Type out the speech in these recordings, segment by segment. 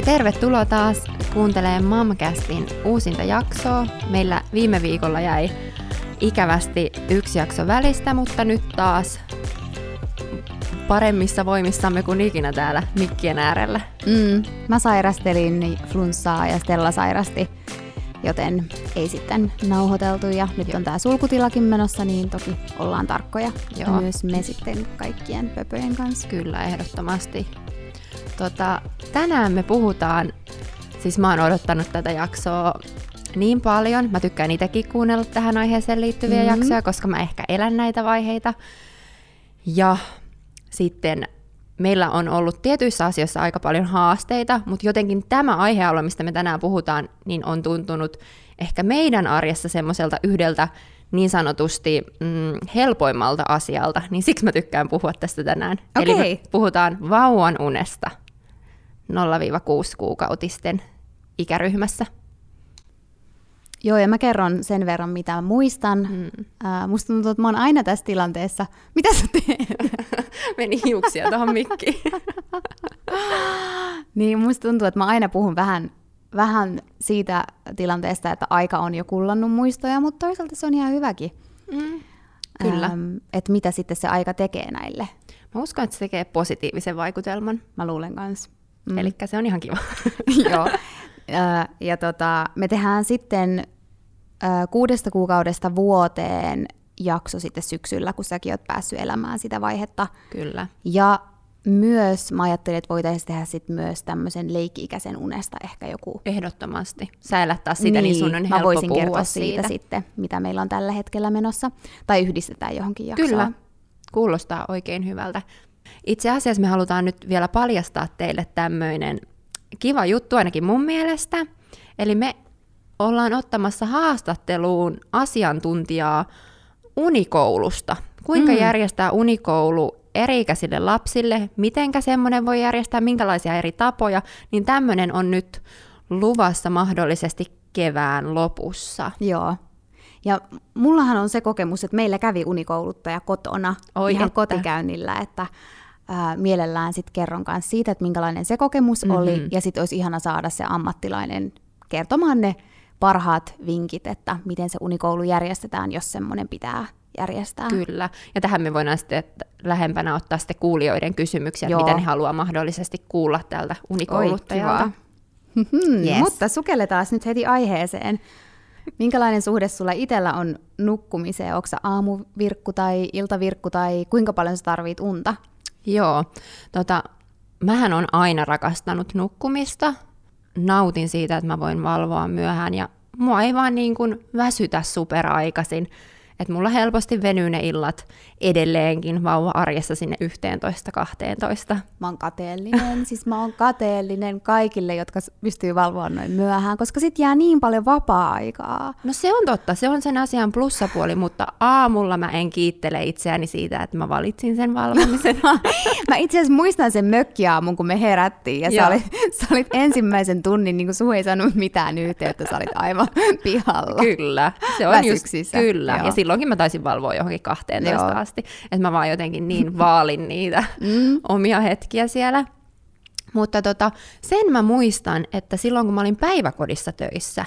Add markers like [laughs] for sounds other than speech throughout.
Hei, tervetuloa taas kuuntelemaan Mamcastin uusinta jaksoa. Meillä viime viikolla jäi ikävästi yksi jakso välistä, mutta nyt taas paremmissa voimissamme kuin ikinä täällä mikkien äärellä. Mm, mä sairastelin flunssaa ja Stella sairasti, joten ei sitten nauhoiteltu. Ja nyt on tää sulkutilakin menossa, niin toki ollaan tarkkoja. Joo. Myös me sitten kaikkien pöpöjen kanssa. Kyllä, ehdottomasti. Tota, tänään me puhutaan, siis mä oon odottanut tätä jaksoa niin paljon. Mä tykkään itsekin kuunnella tähän aiheeseen liittyviä mm-hmm. jaksoja, koska mä ehkä elän näitä vaiheita. Ja sitten meillä on ollut tietyissä asioissa aika paljon haasteita, mutta jotenkin tämä aihealue, mistä me tänään puhutaan, niin on tuntunut ehkä meidän arjessa semmoiselta yhdeltä niin sanotusti mm, helpoimmalta asialta, niin siksi mä tykkään puhua tästä tänään. Okay. Eli puhutaan vauvan unesta 0-6 kuukautisten ikäryhmässä. Joo, ja mä kerron sen verran, mitä mä muistan. Mm. Uh, musta tuntuu, että mä oon aina tässä tilanteessa. Mitä sä teet? [laughs] Meni hiuksia tuohon mikkiin. [laughs] niin, musta tuntuu, että mä aina puhun vähän, vähän siitä tilanteesta, että aika on jo kullannut muistoja, mutta toisaalta se on ihan hyväkin. Mm. Kyllä. Ähm, että mitä sitten se aika tekee näille. Mä uskon, että se tekee positiivisen vaikutelman. Mä luulen kanssa. Mm. Eli se on ihan kiva. [laughs] Joo. Ja tota, me tehdään sitten kuudesta kuukaudesta vuoteen jakso sitten syksyllä, kun säkin oot päässyt elämään sitä vaihetta. Kyllä. Ja myös mä ajattelin, että voitaisiin tehdä sit myös tämmöisen leikki-ikäisen unesta ehkä joku... Ehdottomasti. Säilättää sitä, niin, niin sun on mä voisin kertoa siitä, siitä sitten, mitä meillä on tällä hetkellä menossa. Tai yhdistetään johonkin jaksoon. Kyllä, kuulostaa oikein hyvältä. Itse asiassa me halutaan nyt vielä paljastaa teille tämmöinen kiva juttu ainakin mun mielestä. Eli me ollaan ottamassa haastatteluun asiantuntijaa unikoulusta. Kuinka mm. järjestää unikoulu eri-ikäisille lapsille, mitenkä semmoinen voi järjestää, minkälaisia eri tapoja, niin tämmöinen on nyt luvassa mahdollisesti kevään lopussa. Joo. Ja mullahan on se kokemus, että meillä kävi unikouluttaja kotona Oi ihan että. kotikäynnillä, että ää, mielellään sitten kerron kanssa siitä, että minkälainen se kokemus mm-hmm. oli, ja sitten olisi ihana saada se ammattilainen kertomaan ne parhaat vinkit, että miten se unikoulu järjestetään, jos semmoinen pitää järjestää. Kyllä, ja tähän me voidaan sitten lähempänä ottaa sitten kuulijoiden kysymyksiä, Joo. mitä ne haluaa mahdollisesti kuulla tältä unikouluttajalta. Oi, [laughs] yes. Mutta sukelletaan nyt heti aiheeseen. Minkälainen suhde sulla itsellä on nukkumiseen? Onko aamuvirkku tai iltavirkku tai kuinka paljon sä tarvit unta? Joo, tota, mähän on aina rakastanut nukkumista. Nautin siitä, että mä voin valvoa myöhään ja mua ei vaan niin kuin väsytä superaikaisin. Että mulla helposti venyy ne illat edelleenkin vauva-arjessa sinne 11-12. Mä oon kateellinen, [laughs] siis mä oon kateellinen kaikille, jotka pystyy valvoa noin myöhään, koska sit jää niin paljon vapaa-aikaa. No se on totta, se on sen asian plussapuoli, mutta aamulla mä en kiittele itseäni siitä, että mä valitsin sen valvomisen. [laughs] mä itse asiassa muistan sen mökkiaamun, kun me herättiin ja sä olit, sä olit ensimmäisen tunnin, niin kuin sun ei sanonut mitään yhteyttä, sä olit aivan pihalla. Kyllä, se on just, kyllä. Joo. Ja silloinkin mä taisin valvoa johonkin 12 Joo. asti, että mä vaan jotenkin niin [laughs] vaalin niitä mm. omia hetkiä siellä. Mutta tota, sen mä muistan, että silloin kun mä olin päiväkodissa töissä,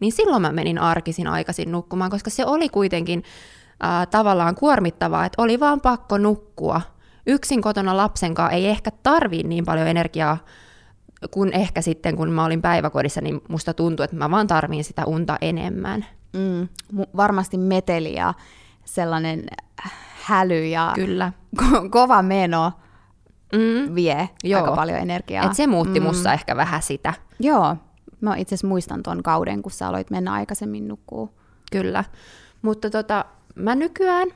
niin silloin mä menin arkisin aikaisin nukkumaan, koska se oli kuitenkin äh, tavallaan kuormittavaa, että oli vaan pakko nukkua. Yksin kotona lapsen kanssa ei ehkä tarvii niin paljon energiaa kun ehkä sitten, kun mä olin päiväkodissa, niin musta tuntui, että mä vaan tarviin sitä unta enemmän. Mm, varmasti meteli ja sellainen häly ja Kyllä. Ko- kova meno mm. vie Joo. aika paljon energiaa. Et se muutti mm. musta ehkä vähän sitä. Joo, mä itse asiassa muistan tuon kauden, kun sä aloit mennä aikaisemmin nukkuu. Kyllä, mutta tota, mä nykyään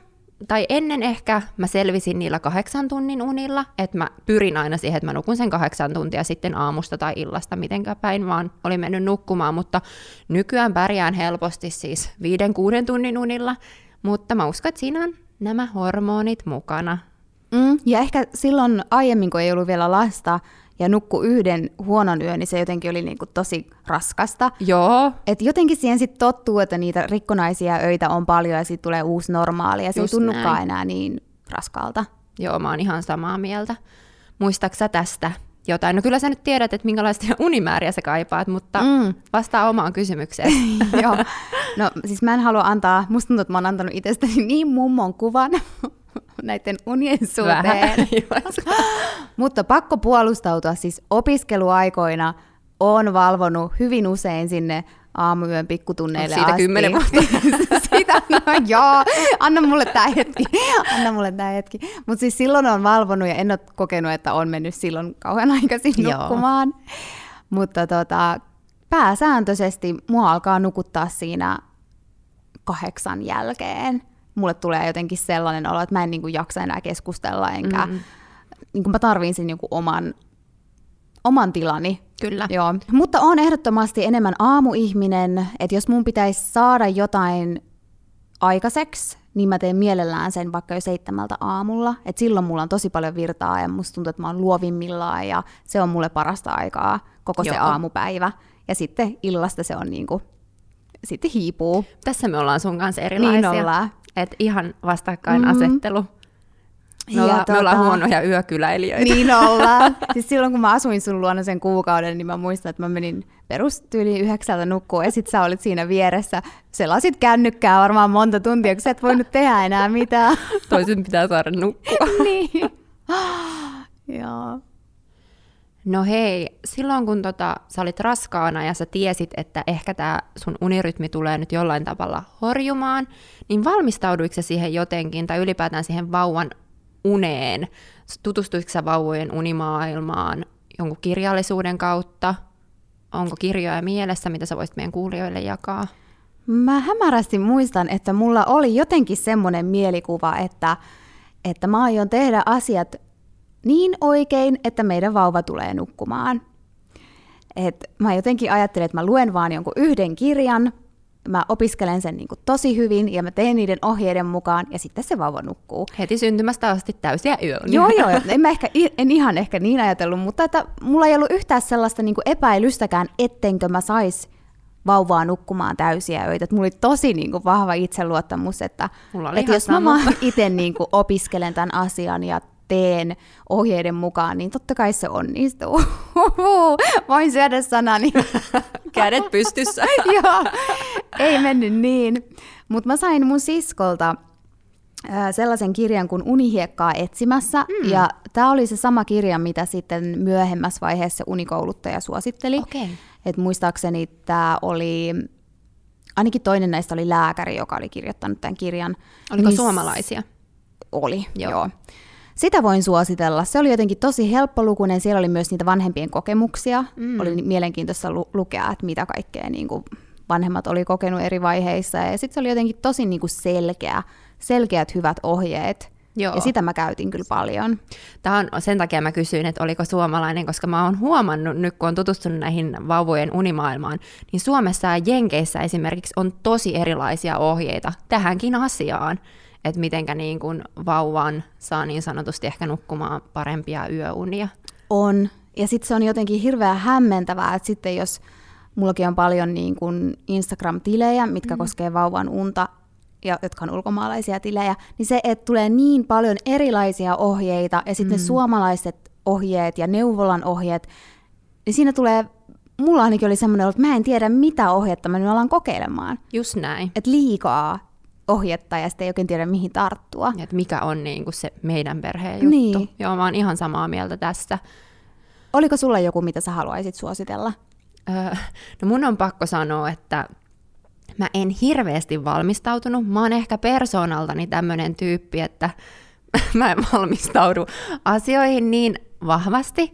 tai ennen ehkä mä selvisin niillä kahdeksan tunnin unilla, että mä pyrin aina siihen, että mä nukun sen kahdeksan tuntia sitten aamusta tai illasta, mitenkä päin vaan oli mennyt nukkumaan, mutta nykyään pärjään helposti siis viiden, kuuden tunnin unilla, mutta mä uskon, että siinä on nämä hormonit mukana. Mm, ja ehkä silloin aiemmin, kun ei ollut vielä lasta, ja nukku yhden huonon yön, niin se jotenkin oli niinku tosi raskasta. Joo. Et jotenkin siihen sitten tottuu, että niitä rikkonaisia öitä on paljon ja sitten tulee uusi normaali ja se Just ei tunnukaan näin. enää niin raskaalta. Joo, mä oon ihan samaa mieltä. Muistaaksä tästä jotain. No kyllä sä nyt tiedät, että minkälaista [laughs] unimääriä sä kaipaat, mutta mm. vastaa omaan kysymykseen. [laughs] Joo. No siis mä en halua antaa, musta tuntuu, että mä oon antanut itsestäni niin mummon kuvan [laughs] näiden unien suhteen. mutta pakko puolustautua siis opiskeluaikoina on valvonut hyvin usein sinne aamuyön pikkutunneille siitä asti. kymmenen vuotta? [laughs] siitä, no joo, anna mulle tämä hetki, anna mulle tämä hetki. Mutta siis silloin on valvonut ja en ole kokenut, että on mennyt silloin kauan aikaisin nukkumaan. Mutta tota, pääsääntöisesti mua alkaa nukuttaa siinä kahdeksan jälkeen. Mulle tulee jotenkin sellainen olo, että mä en niin kuin jaksa enää keskustella, enkä mm. niin kuin mä tarvitsin niin kuin oman oman tilani. Kyllä. Joo. Mutta on ehdottomasti enemmän aamuihminen, että jos mun pitäisi saada jotain aikaiseksi, niin mä teen mielellään sen vaikka jo seitsemältä aamulla. Et silloin mulla on tosi paljon virtaa ja musta tuntuu, että mä oon luovimmillaan ja se on mulle parasta aikaa koko Joo. se aamupäivä. Ja sitten illasta se on niinku, sitten hiipuu. Tässä me ollaan sun kanssa erilaisia. Niin ollaan. Et ihan vastakkainasettelu. Mm-hmm. Me, ollaan, tota, me ollaan huonoja yökyläilijöitä. Niin [laughs] ollaan. siis silloin kun mä asuin sun luona sen kuukauden, niin mä muistan, että mä menin perustyyli yhdeksältä nukkua ja sit sä olit siinä vieressä. Selasit kännykkää varmaan monta tuntia, kun sä et voinut tehdä enää mitään. [laughs] Toisin pitää saada nukkua. [laughs] niin. Joo. No hei, silloin kun tota, sä olit raskaana ja sä tiesit, että ehkä tämä sun unirytmi tulee nyt jollain tavalla horjumaan, niin valmistauduiko siihen jotenkin tai ylipäätään siihen vauvan uneen? Tutustuitko sä vauvojen unimaailmaan jonkun kirjallisuuden kautta? Onko kirjoja mielessä, mitä sä voisit meidän kuulijoille jakaa? Mä hämärästi muistan, että mulla oli jotenkin semmoinen mielikuva, että, että mä aion tehdä asiat niin oikein, että meidän vauva tulee nukkumaan. Et mä jotenkin ajattelin, että mä luen vaan jonkun yhden kirjan, mä opiskelen sen niin kuin tosi hyvin ja mä teen niiden ohjeiden mukaan ja sitten se vauva nukkuu. Heti syntymästä asti täysiä yöllä. Joo, joo. [laughs] En, mä ehkä, en ihan ehkä niin ajatellut, mutta että mulla ei ollut yhtään sellaista niin kuin epäilystäkään, ettenkö mä sais vauvaa nukkumaan täysiä öitä. Et mulla oli tosi niin kuin, vahva itseluottamus, että, että jos mä itse niin kuin, opiskelen tämän asian ja teen ohjeiden mukaan, niin totta kai se onnistuu. [laughs] Voin syödä sanani. [laughs] Kädet pystyssä. [laughs] Joo, ei mennyt niin. Mutta mä sain mun siskolta sellaisen kirjan kuin Unihiekkaa etsimässä, mm. ja tämä oli se sama kirja, mitä sitten myöhemmässä vaiheessa unikouluttaja suositteli. Okay. Et muistaakseni tämä oli, ainakin toinen näistä oli lääkäri, joka oli kirjoittanut tämän kirjan. Oliko Miss... suomalaisia? Oli, joo. joo. Sitä voin suositella. Se oli jotenkin tosi helppolukuinen. Siellä oli myös niitä vanhempien kokemuksia. Mm. Oli mielenkiintoista lu- lukea, että mitä kaikkea niin kuin vanhemmat oli kokenut eri vaiheissa. Ja sitten se oli jotenkin tosi niin kuin selkeä, selkeät hyvät ohjeet. Joo. Ja sitä mä käytin kyllä paljon. Tämä on sen takia mä kysyin, että oliko suomalainen, koska mä oon huomannut nyt, kun on tutustunut näihin vauvojen unimaailmaan, niin Suomessa ja Jenkeissä esimerkiksi on tosi erilaisia ohjeita tähänkin asiaan että mitenkä niin kuin vauvan saa niin sanotusti ehkä nukkumaan parempia yöunia. On. Ja sitten se on jotenkin hirveän hämmentävää, että sitten jos mullakin on paljon niin kuin Instagram-tilejä, mitkä mm. koskee vauvan unta, ja, jotka on ulkomaalaisia tilejä, niin se, että tulee niin paljon erilaisia ohjeita, ja sitten mm. ne suomalaiset ohjeet ja neuvolan ohjeet, niin siinä tulee mulla ainakin oli semmoinen, että mä en tiedä, mitä ohjetta mä nyt alan kokeilemaan. Just näin. Et liikaa ohjetta ja sitten ei oikein tiedä mihin tarttua. Että mikä on niin kuin se meidän perheen juttu. Niin. Joo, mä oon ihan samaa mieltä tästä. Oliko sulla joku, mitä sä haluaisit suositella? Öö, no mun on pakko sanoa, että mä en hirveästi valmistautunut. Mä oon ehkä persoonaltani tämmöinen tyyppi, että [laughs] mä en valmistaudu asioihin niin vahvasti,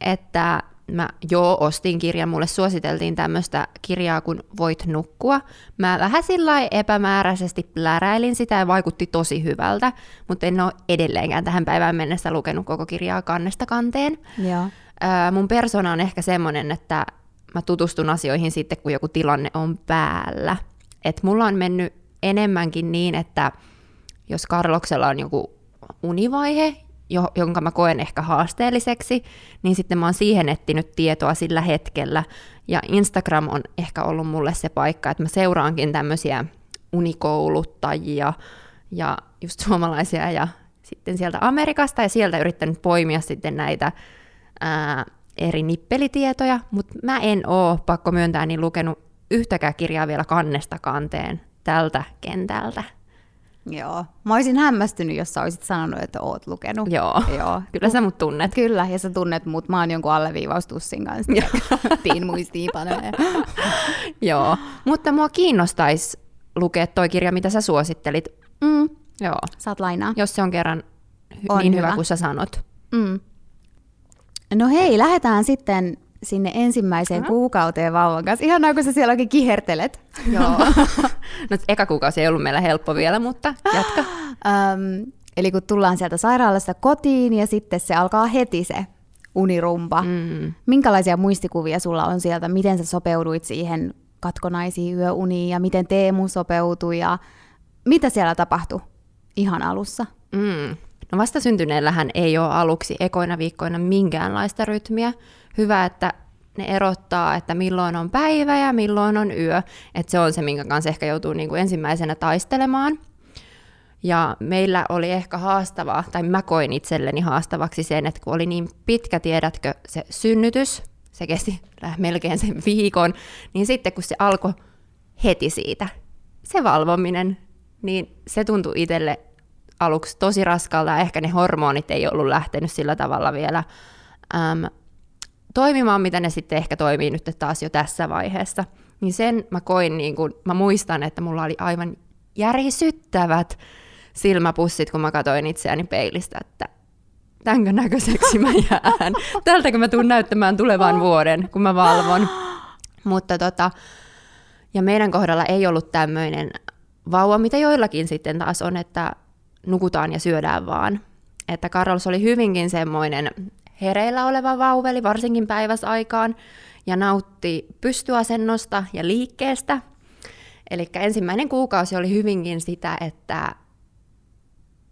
että mä joo ostin kirjan, mulle suositeltiin tämmöistä kirjaa kuin Voit nukkua. Mä vähän sillä epämääräisesti pläräilin sitä ja vaikutti tosi hyvältä, mutta en ole edelleenkään tähän päivään mennessä lukenut koko kirjaa kannesta kanteen. Joo. Öö, mun persona on ehkä semmoinen, että mä tutustun asioihin sitten, kun joku tilanne on päällä. Et mulla on mennyt enemmänkin niin, että jos Karloksella on joku univaihe, jo, jonka mä koen ehkä haasteelliseksi, niin sitten mä oon siihen etsinyt tietoa sillä hetkellä. Ja Instagram on ehkä ollut mulle se paikka, että mä seuraankin tämmöisiä unikouluttajia ja just suomalaisia ja sitten sieltä Amerikasta ja sieltä yrittänyt poimia sitten näitä ää, eri nippelitietoja, mutta mä en oo, pakko myöntää, niin lukenut yhtäkään kirjaa vielä kannesta kanteen tältä kentältä. Joo. Mä olisin hämmästynyt, jos sä olisit sanonut, että oot lukenut. Joo. Joo. Kyllä sä mut tunnet. Kyllä, ja sä tunnet mut. Mä oon jonkun alleviivaustussin kanssa. [laughs] Tiin muistiinpanoja. [laughs] Joo. Mutta mua kiinnostaisi lukea toi kirja, mitä sä suosittelit. Mm. Joo. Saat lainaa. Jos se on kerran hy- on niin hyvä. hyvä kuin sä sanot. Mm. No hei, lähdetään sitten sinne ensimmäiseen uh-huh. kuukauteen vauvan kanssa. Ihanaa, kun sä siellä oikein kihertelet. [laughs] Joo. no eka kuukausi ei ollut meillä helppo vielä, mutta jatka. um, [gasps] eli kun tullaan sieltä sairaalasta kotiin ja sitten se alkaa heti se unirumpa. Mm. Minkälaisia muistikuvia sulla on sieltä? Miten sä sopeuduit siihen katkonaisiin yöuniin ja miten Teemu sopeutui ja mitä siellä tapahtui ihan alussa? Mm. No vasta syntyneellähän ei ole aluksi ekoina viikkoina minkäänlaista rytmiä. Hyvä, että ne erottaa, että milloin on päivä ja milloin on yö. Että se on se, minkä kanssa ehkä joutuu niin kuin ensimmäisenä taistelemaan. Ja meillä oli ehkä haastavaa, tai mä koin itselleni haastavaksi sen, että kun oli niin pitkä, tiedätkö, se synnytys, se kesti melkein sen viikon, niin sitten kun se alkoi heti siitä, se valvominen, niin se tuntui itselle aluksi tosi raskalta ja ehkä ne hormonit ei ollut lähtenyt sillä tavalla vielä äm, toimimaan, mitä ne sitten ehkä toimii nyt taas jo tässä vaiheessa. Niin sen mä koin, niin kun, mä muistan, että mulla oli aivan järisyttävät silmäpussit, kun mä katsoin itseäni peilistä, että tämänkö näköiseksi mä jään. [laughs] Tältäkö mä tuun näyttämään tulevan vuoden, kun mä valvon. [gasps] Mutta tota, ja meidän kohdalla ei ollut tämmöinen vauva, mitä joillakin sitten taas on, että nukutaan ja syödään vaan. Että Carlos oli hyvinkin semmoinen hereillä oleva vauveli, varsinkin päiväsaikaan, ja nautti pystyasennosta ja liikkeestä. Eli ensimmäinen kuukausi oli hyvinkin sitä, että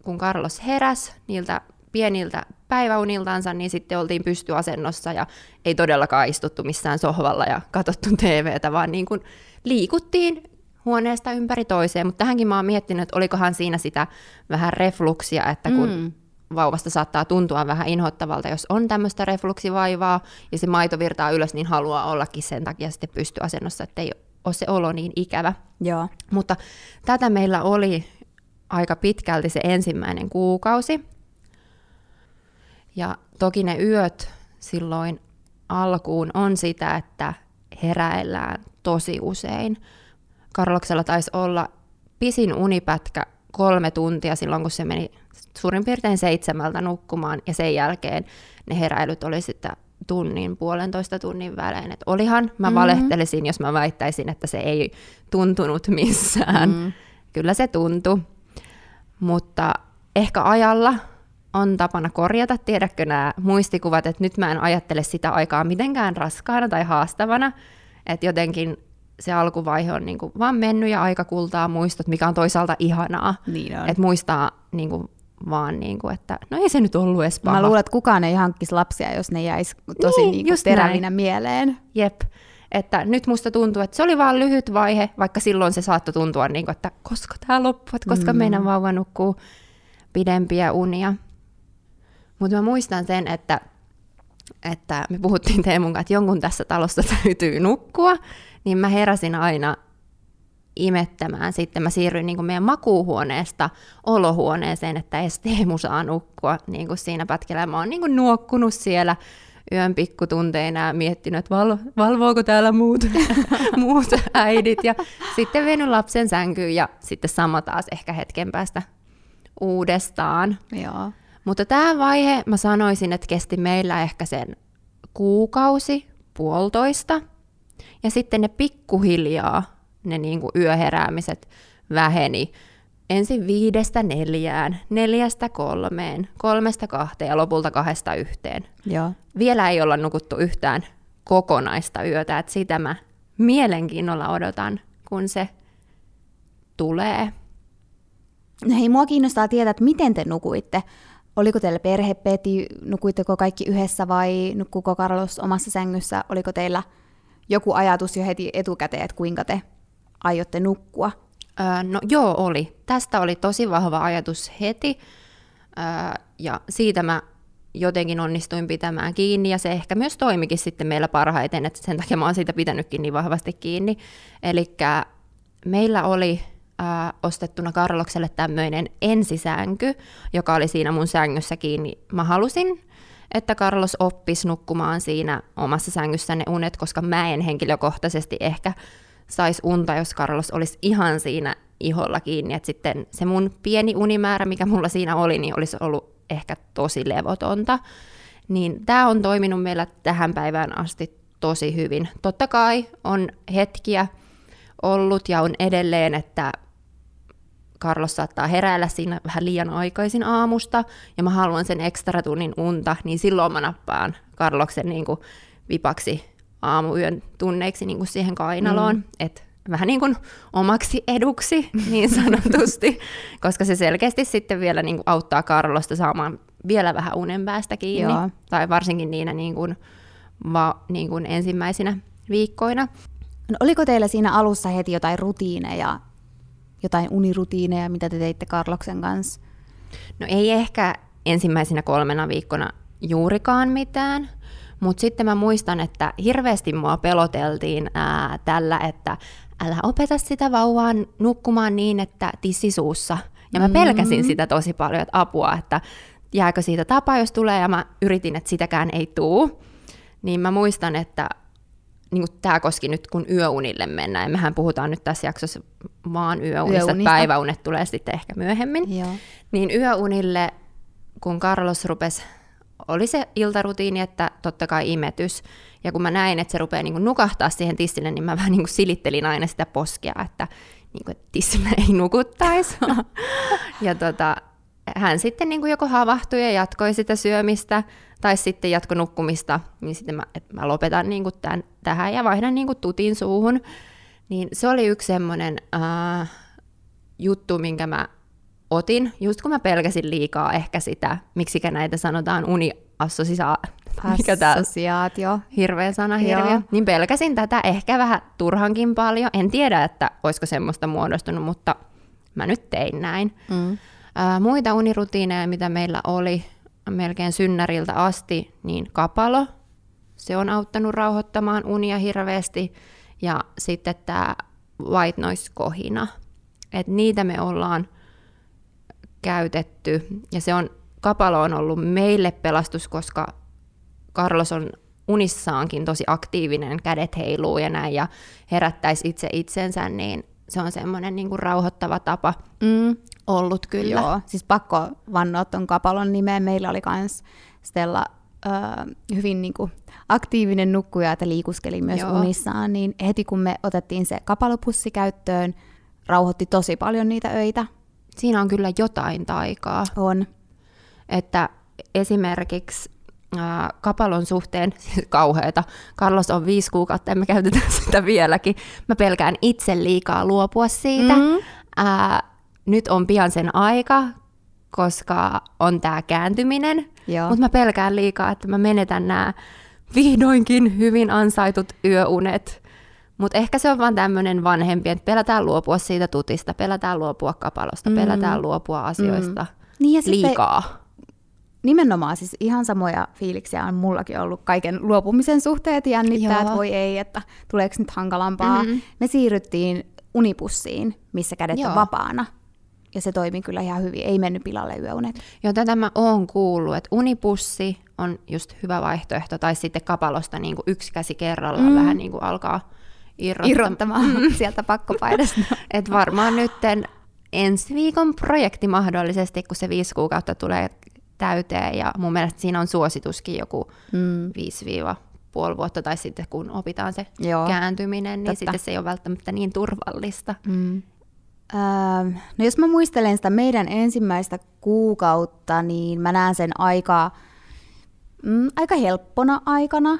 kun Carlos heräs niiltä pieniltä päiväuniltansa, niin sitten oltiin pystyasennossa ja ei todellakaan istuttu missään sohvalla ja katsottu TVtä, vaan niin kuin liikuttiin huoneesta ympäri toiseen, mutta tähänkin mä oon miettinyt, että olikohan siinä sitä vähän refluksia, että kun mm. Vauvasta saattaa tuntua vähän inhottavalta, jos on tämmöistä refluksivaivaa ja se maito virtaa ylös, niin haluaa ollakin sen takia sitten pystyasennossa, että ei ole se olo niin ikävä. Joo. Mutta tätä meillä oli aika pitkälti se ensimmäinen kuukausi. Ja toki ne yöt silloin alkuun on sitä, että heräillään tosi usein. Karloksella taisi olla pisin unipätkä kolme tuntia silloin, kun se meni suurin piirtein seitsemältä nukkumaan, ja sen jälkeen ne heräilyt oli sitten tunnin, puolentoista tunnin välein. Et olihan, mä mm-hmm. valehtelisin, jos mä väittäisin, että se ei tuntunut missään. Mm-hmm. Kyllä se tuntui, mutta ehkä ajalla on tapana korjata, tiedätkö nämä muistikuvat, että nyt mä en ajattele sitä aikaa mitenkään raskaana tai haastavana, että jotenkin se alkuvaihe on niin kuin vaan mennyt ja aika kultaa muistot, mikä on toisaalta ihanaa. Niin on. Että muistaa niin kuin vaan, niin kuin, että no ei se nyt ollut edes paha. Mä luulen, että kukaan ei hankkisi lapsia, jos ne jäisi tosi niin, niin kuin terävinä näin. mieleen. Jep. Että nyt musta tuntuu, että se oli vaan lyhyt vaihe, vaikka silloin se saattoi tuntua, niin kuin, että koska tämä loppuu, että koska mm. meidän vauva nukkuu pidempiä unia. Mutta mä muistan sen, että, että me puhuttiin Teemun kanssa, että jonkun tässä talossa [laughs] täytyy nukkua, niin mä heräsin aina imettämään. Sitten mä siirryin niin kuin meidän makuuhuoneesta olohuoneeseen, että edes Teemu saa nukkua niin kuin siinä pätkällä. Mä oon niin kuin nuokkunut siellä yön pikkutunteina ja miettinyt, että val- valvooko täällä muut, [laughs] muut äidit. Ja sitten vienyt lapsen sänkyyn ja sitten sama taas ehkä hetken päästä uudestaan. Joo. Mutta tämä vaihe, mä sanoisin, että kesti meillä ehkä sen kuukausi, puolitoista. Ja sitten ne pikkuhiljaa, ne niin kuin yöheräämiset väheni. Ensin viidestä neljään, neljästä kolmeen, kolmesta kahteen ja lopulta kahdesta yhteen. Joo. Vielä ei olla nukuttu yhtään kokonaista yötä, että sitä mä mielenkiinnolla odotan, kun se tulee. No hei, mua kiinnostaa tietää, että miten te nukuitte. Oliko teillä perhepeti, nukuitteko kaikki yhdessä vai nukkuuko Carlos omassa sängyssä? Oliko teillä joku ajatus jo heti etukäteen, että kuinka te aiotte nukkua? Öö, no joo, oli. Tästä oli tosi vahva ajatus heti. Öö, ja siitä mä jotenkin onnistuin pitämään kiinni ja se ehkä myös toimikin sitten meillä parhaiten, että sen takia mä oon siitä pitänytkin niin vahvasti kiinni. Eli meillä oli ostettuna Karlokselle tämmöinen ensisänky, joka oli siinä mun sängyssä kiinni. Mä halusin, että Carlos oppisi nukkumaan siinä omassa sängyssä ne unet, koska mä en henkilökohtaisesti ehkä saisi unta, jos Carlos olisi ihan siinä iholla kiinni. että sitten se mun pieni unimäärä, mikä mulla siinä oli, niin olisi ollut ehkä tosi levotonta. Niin tämä on toiminut meillä tähän päivään asti tosi hyvin. Totta kai on hetkiä ollut ja on edelleen, että Carlos saattaa heräillä siinä vähän liian aikaisin aamusta, ja mä haluan sen ekstra tunnin unta, niin silloin mä nappaan Carloksen niin kuin vipaksi aamuyön tunneiksi niin kuin siihen kainaloon, mm. että vähän niin kuin omaksi eduksi niin [laughs] sanotusti, koska se selkeästi sitten vielä niin kuin auttaa Carlosta saamaan vielä vähän unen päästä kiinni, Joo. tai varsinkin niinä niin kuin, va, niin kuin ensimmäisinä viikkoina. No, oliko teillä siinä alussa heti jotain rutiineja, jotain unirutiineja, mitä te teitte Karloksen kanssa? No ei ehkä ensimmäisenä kolmena viikkona juurikaan mitään, mutta sitten mä muistan, että hirveästi mua peloteltiin ää, tällä, että älä opeta sitä vauvaa nukkumaan niin, että tissisuussa. Ja mä pelkäsin mm-hmm. sitä tosi paljon, että apua, että jääkö siitä tapa, jos tulee, ja mä yritin, että sitäkään ei tuu. Niin mä muistan, että niin tämä koski nyt, kun yöunille mennään, ja mehän puhutaan nyt tässä jaksossa vaan yöunista, Yöunista. päiväunet tulee sitten ehkä myöhemmin, Joo. niin yöunille, kun Carlos rupesi, oli se iltarutiini, että totta kai imetys, ja kun mä näin, että se rupeaa niin nukahtaa siihen tissille, niin mä [laughs] vähän niin silittelin aina sitä poskea, että, niin kuin, että tissillä [laughs] ei nukuttaisi. [laughs] ja tota, hän sitten niin kuin joko havahtui ja jatkoi sitä syömistä, tai sitten jatko nukkumista, niin sitten mä, että mä lopetan niin kuin tämän, tähän ja vaihdan niin kuin tutin suuhun. Niin se oli yksi semmoinen äh, juttu, minkä mä otin, just kun mä pelkäsin liikaa ehkä sitä, miksikä näitä sanotaan uniassosiaatio. Mikä Assosiaatio. Hirveä sana, hirveä. Niin pelkäsin tätä ehkä vähän turhankin paljon. En tiedä, että olisiko semmoista muodostunut, mutta mä nyt tein näin. Mm. Äh, muita unirutiineja, mitä meillä oli, melkein synnäriltä asti, niin kapalo, se on auttanut rauhoittamaan unia hirveästi, ja sitten tämä white noise-kohina. Et niitä me ollaan käytetty, ja se on, kapalo on ollut meille pelastus, koska Carlos on unissaankin tosi aktiivinen, kädet heiluu ja näin, ja herättäisi itse itsensä, niin se on semmoinen niin rauhoittava tapa. Mm ollut kyllä. Joo, siis pakko vannoa tuon kapalon nimeen. Meillä oli myös Stella äh, hyvin niin kuin, aktiivinen nukkuja, että liikuskeli myös Joo. unissaan, niin heti kun me otettiin se kapalopussi käyttöön, rauhoitti tosi paljon niitä öitä. Siinä on kyllä jotain taikaa. On. Että esimerkiksi äh, kapalon suhteen, [laughs] siis kauheata, Carlos on viisi kuukautta ja me käytetään [laughs] sitä vieläkin. Mä pelkään itse liikaa luopua siitä. Mm-hmm. Äh, nyt on pian sen aika, koska on tämä kääntyminen, mutta mä pelkään liikaa, että mä menetän nämä vihdoinkin hyvin ansaitut yöunet. Mutta ehkä se on vaan tämmöinen vanhempi, että pelätään luopua siitä tutista, pelätään luopua kapalosta, mm. pelätään luopua asioista mm. niin liikaa. Nimenomaan siis ihan samoja fiiliksiä on mullakin ollut kaiken luopumisen suhteen, että jännittää, että voi ei, että tuleeko nyt hankalampaa. Mm-hmm. Me siirryttiin unipussiin, missä kädet Joo. on vapaana ja se toimi kyllä ihan hyvin, ei mennyt pilalle yöunet. Joo, tätä mä oon kuullut, että unipussi on just hyvä vaihtoehto, tai sitten kapalosta niin kuin yksi käsi kerrallaan mm. vähän niin kuin alkaa irrottamaan, irrottamaan mm. sieltä pakkopaidasta. [laughs] Et varmaan nyt ensi viikon projekti mahdollisesti, kun se viisi kuukautta tulee täyteen, ja mun mielestä siinä on suosituskin joku mm. 5 puoli vuotta, tai sitten kun opitaan se Joo, kääntyminen, niin totta. sitten se ei ole välttämättä niin turvallista. Mm. Öö, no jos mä muistelen sitä meidän ensimmäistä kuukautta, niin mä näen sen aika, mm, aika helppona aikana.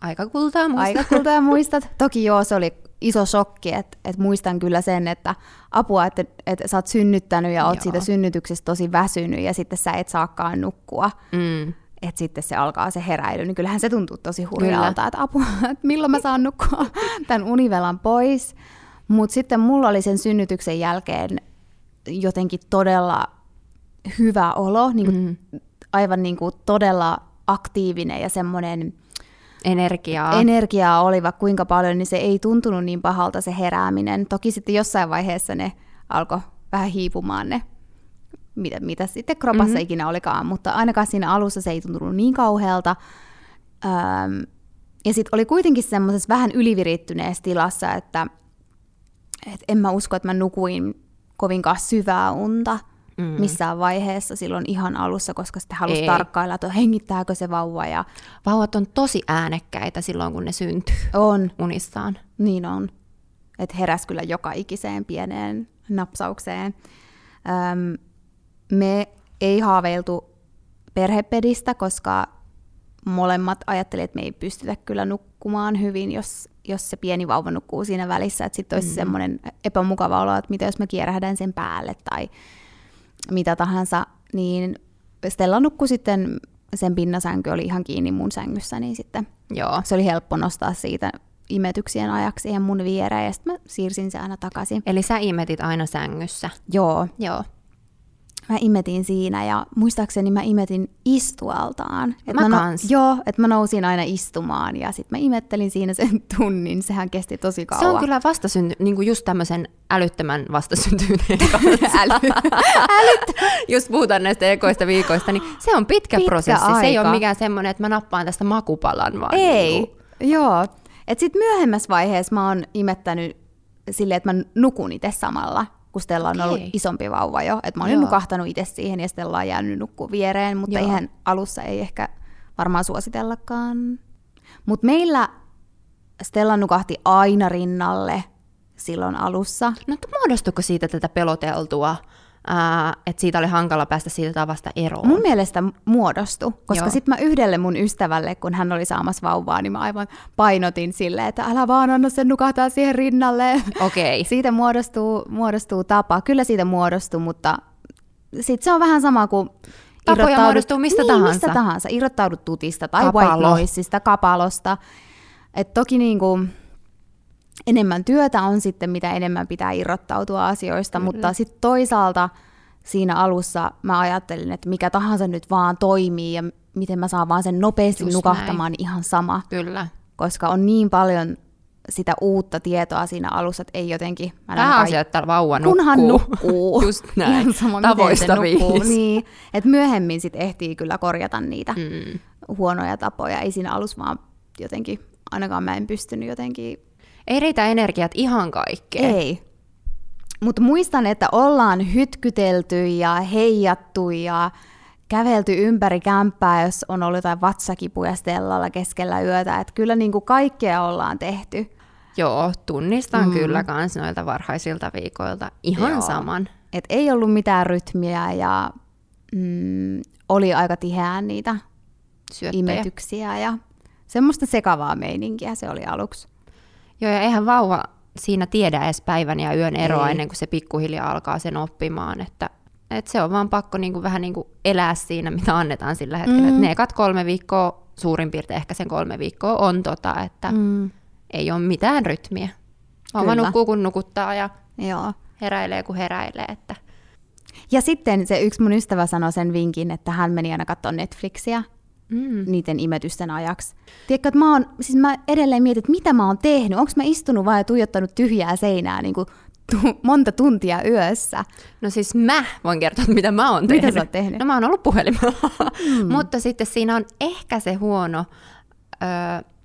Aika kultaa muistat. Aika kultaa muistat. [laughs] Toki joo, se oli iso shokki, että et muistan kyllä sen, että apua, että et sä oot synnyttänyt ja oot joo. siitä synnytyksestä tosi väsynyt ja sitten sä et saakaan nukkua. Mm. Että sitten se alkaa se heräily, niin kyllähän se tuntuu tosi hurjalta, että apua, [laughs] että milloin mä saan nukkua [laughs] tämän univelan pois. Mutta sitten mulla oli sen synnytyksen jälkeen jotenkin todella hyvä olo, niin kuin mm. aivan niin kuin todella aktiivinen ja semmoinen energiaa. energiaa oli vaikka kuinka paljon, niin se ei tuntunut niin pahalta se herääminen. Toki sitten jossain vaiheessa ne alkoi vähän hiipumaan ne, mitä, mitä sitten kropassa mm-hmm. ikinä olikaan, mutta ainakaan siinä alussa se ei tuntunut niin kauhealta. Öm, ja sitten oli kuitenkin semmoisessa vähän ylivirittyneessä tilassa, että et en mä usko, että mä nukuin kovinkaan syvää unta mm. missään vaiheessa silloin ihan alussa, koska sitten halusi Ei. tarkkailla, että hengittääkö se vauva. Ja... Vauvat on tosi äänekkäitä silloin, kun ne syntyy on. unissaan. Niin on. Että heräs kyllä joka ikiseen pieneen napsaukseen. Öm, me ei haaveiltu perhepedistä, koska molemmat ajattelivat, että me ei pystytä kyllä nukkumaan hyvin, jos, jos se pieni vauva nukkuu siinä välissä. Että sitten olisi mm. semmoinen epämukava olo, että mitä jos mä kierähdän sen päälle tai mitä tahansa. Niin Stella nukkui sitten, sen pinnasänky oli ihan kiinni mun sängyssä, niin sitten Joo. se oli helppo nostaa siitä imetyksien ajaksi siihen mun viereen, ja sitten mä siirsin se aina takaisin. Eli sä imetit aina sängyssä? Joo. Joo mä imetin siinä ja muistaakseni mä imetin istualtaan. Et mä, mä kans. No, joo, että mä nousin aina istumaan ja sitten mä imettelin siinä sen [laughs] tunnin. Sehän kesti tosi kauan. Se on kyllä vastasynty, niin kuin just tämmöisen älyttömän vastasyntyneen [laughs] kanssa. Äly. Älyt. just puhutaan näistä ekoista viikoista, niin se on pitkä, pitkä prosessi. Aika. Se ei ole mikään semmoinen, että mä nappaan tästä makupalan vaan. Ei, niin kuin. joo. Että sitten myöhemmässä vaiheessa mä oon imettänyt silleen, että mä nukun itse samalla kun Stella on okay. ollut isompi vauva jo. Että mä olin Joo. nukahtanut itse siihen ja Stella on jäänyt nukkuu viereen, mutta Joo. ihan alussa ei ehkä varmaan suositellakaan. Mutta meillä Stella nukahti aina rinnalle silloin alussa. No muodostuiko siitä tätä peloteltua että siitä oli hankala päästä siitä tavasta eroon. Mun mielestä muodostu, koska sitten mä yhdelle mun ystävälle, kun hän oli saamassa vauvaa, niin mä aivan painotin sille, että älä vaan anna sen nukahtaa siihen rinnalle. Okei. Okay. [laughs] siitä muodostuu, muodostuu tapa. Kyllä siitä muodostuu, mutta sitten se on vähän sama kuin Tapoja muodostuu mistä niin, tahansa. mistä tahansa. Irrottaudut tutista tai Kapalo. white noisista, kapalosta. Et toki niin kuin, enemmän työtä on sitten, mitä enemmän pitää irrottautua asioista, Kyllä. mutta sitten toisaalta siinä alussa mä ajattelin, että mikä tahansa nyt vaan toimii ja miten mä saan vaan sen nopeasti Just nukahtamaan näin. ihan sama. Kyllä. Koska on niin paljon sitä uutta tietoa siinä alussa, että ei jotenkin... Pääasia, että vauva nukkuu. Kunhan [laughs] nukkuu. Just näin. Ihan sama, Tavoista nukkuu. Niin, että myöhemmin sitten ehtii kyllä korjata niitä mm. huonoja tapoja. Ei siinä alussa vaan jotenkin, ainakaan mä en pystynyt jotenkin ei riitä energiat ihan kaikkeen. Ei. Mutta muistan, että ollaan hytkytelty ja heijattu ja kävelty ympäri kämppää, jos on ollut jotain vatsakipuja Stellalla keskellä yötä. Että kyllä niin kuin kaikkea ollaan tehty. Joo, tunnistan mm. kyllä kans noilta varhaisilta viikoilta ihan Joo. saman. Et ei ollut mitään rytmiä ja mm, oli aika tiheään niitä Syöttejä. imetyksiä ja semmoista sekavaa meininkiä se oli aluksi. Joo, ja eihän vauva siinä tiedä edes päivän ja yön eroa Ei. ennen kuin se pikkuhiljaa alkaa sen oppimaan, että, että se on vaan pakko niin kuin vähän niin kuin elää siinä, mitä annetaan sillä hetkellä. Mm. Ne ekat kolme viikkoa, suurin piirtein ehkä sen kolme viikkoa on tota, että mm. ei ole mitään rytmiä. Vauva nukkuu kun nukuttaa ja Joo. heräilee kun heräilee. Että. Ja sitten se yksi mun ystävä sanoi sen vinkin, että hän meni aina katsoa Netflixiä mm. niiden imetysten ajaksi. Tiedätkö, että mä, oon, siis mä edelleen mietin, että mitä mä oon tehnyt. Onko mä istunut vai tuijottanut tyhjää seinää niin kuin tu- monta tuntia yössä? No siis mä voin kertoa, että mitä mä oon tehnyt. Mitä sä oot tehnyt? No mä oon ollut puhelimella. Mm. [laughs] Mutta sitten siinä on ehkä se huono ö,